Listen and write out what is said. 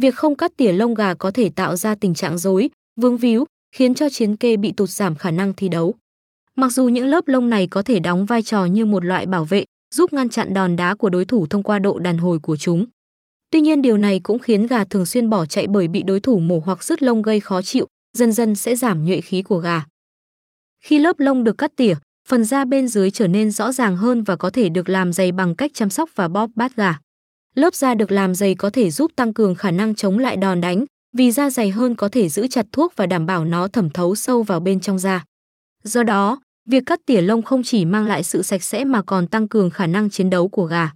Việc không cắt tỉa lông gà có thể tạo ra tình trạng rối, vướng víu, khiến cho chiến kê bị tụt giảm khả năng thi đấu. Mặc dù những lớp lông này có thể đóng vai trò như một loại bảo vệ, giúp ngăn chặn đòn đá của đối thủ thông qua độ đàn hồi của chúng. Tuy nhiên điều này cũng khiến gà thường xuyên bỏ chạy bởi bị đối thủ mổ hoặc rứt lông gây khó chịu, dần dần sẽ giảm nhuệ khí của gà. Khi lớp lông được cắt tỉa, phần da bên dưới trở nên rõ ràng hơn và có thể được làm dày bằng cách chăm sóc và bóp bát gà. Lớp da được làm dày có thể giúp tăng cường khả năng chống lại đòn đánh, vì da dày hơn có thể giữ chặt thuốc và đảm bảo nó thẩm thấu sâu vào bên trong da. Do đó, việc cắt tỉa lông không chỉ mang lại sự sạch sẽ mà còn tăng cường khả năng chiến đấu của gà.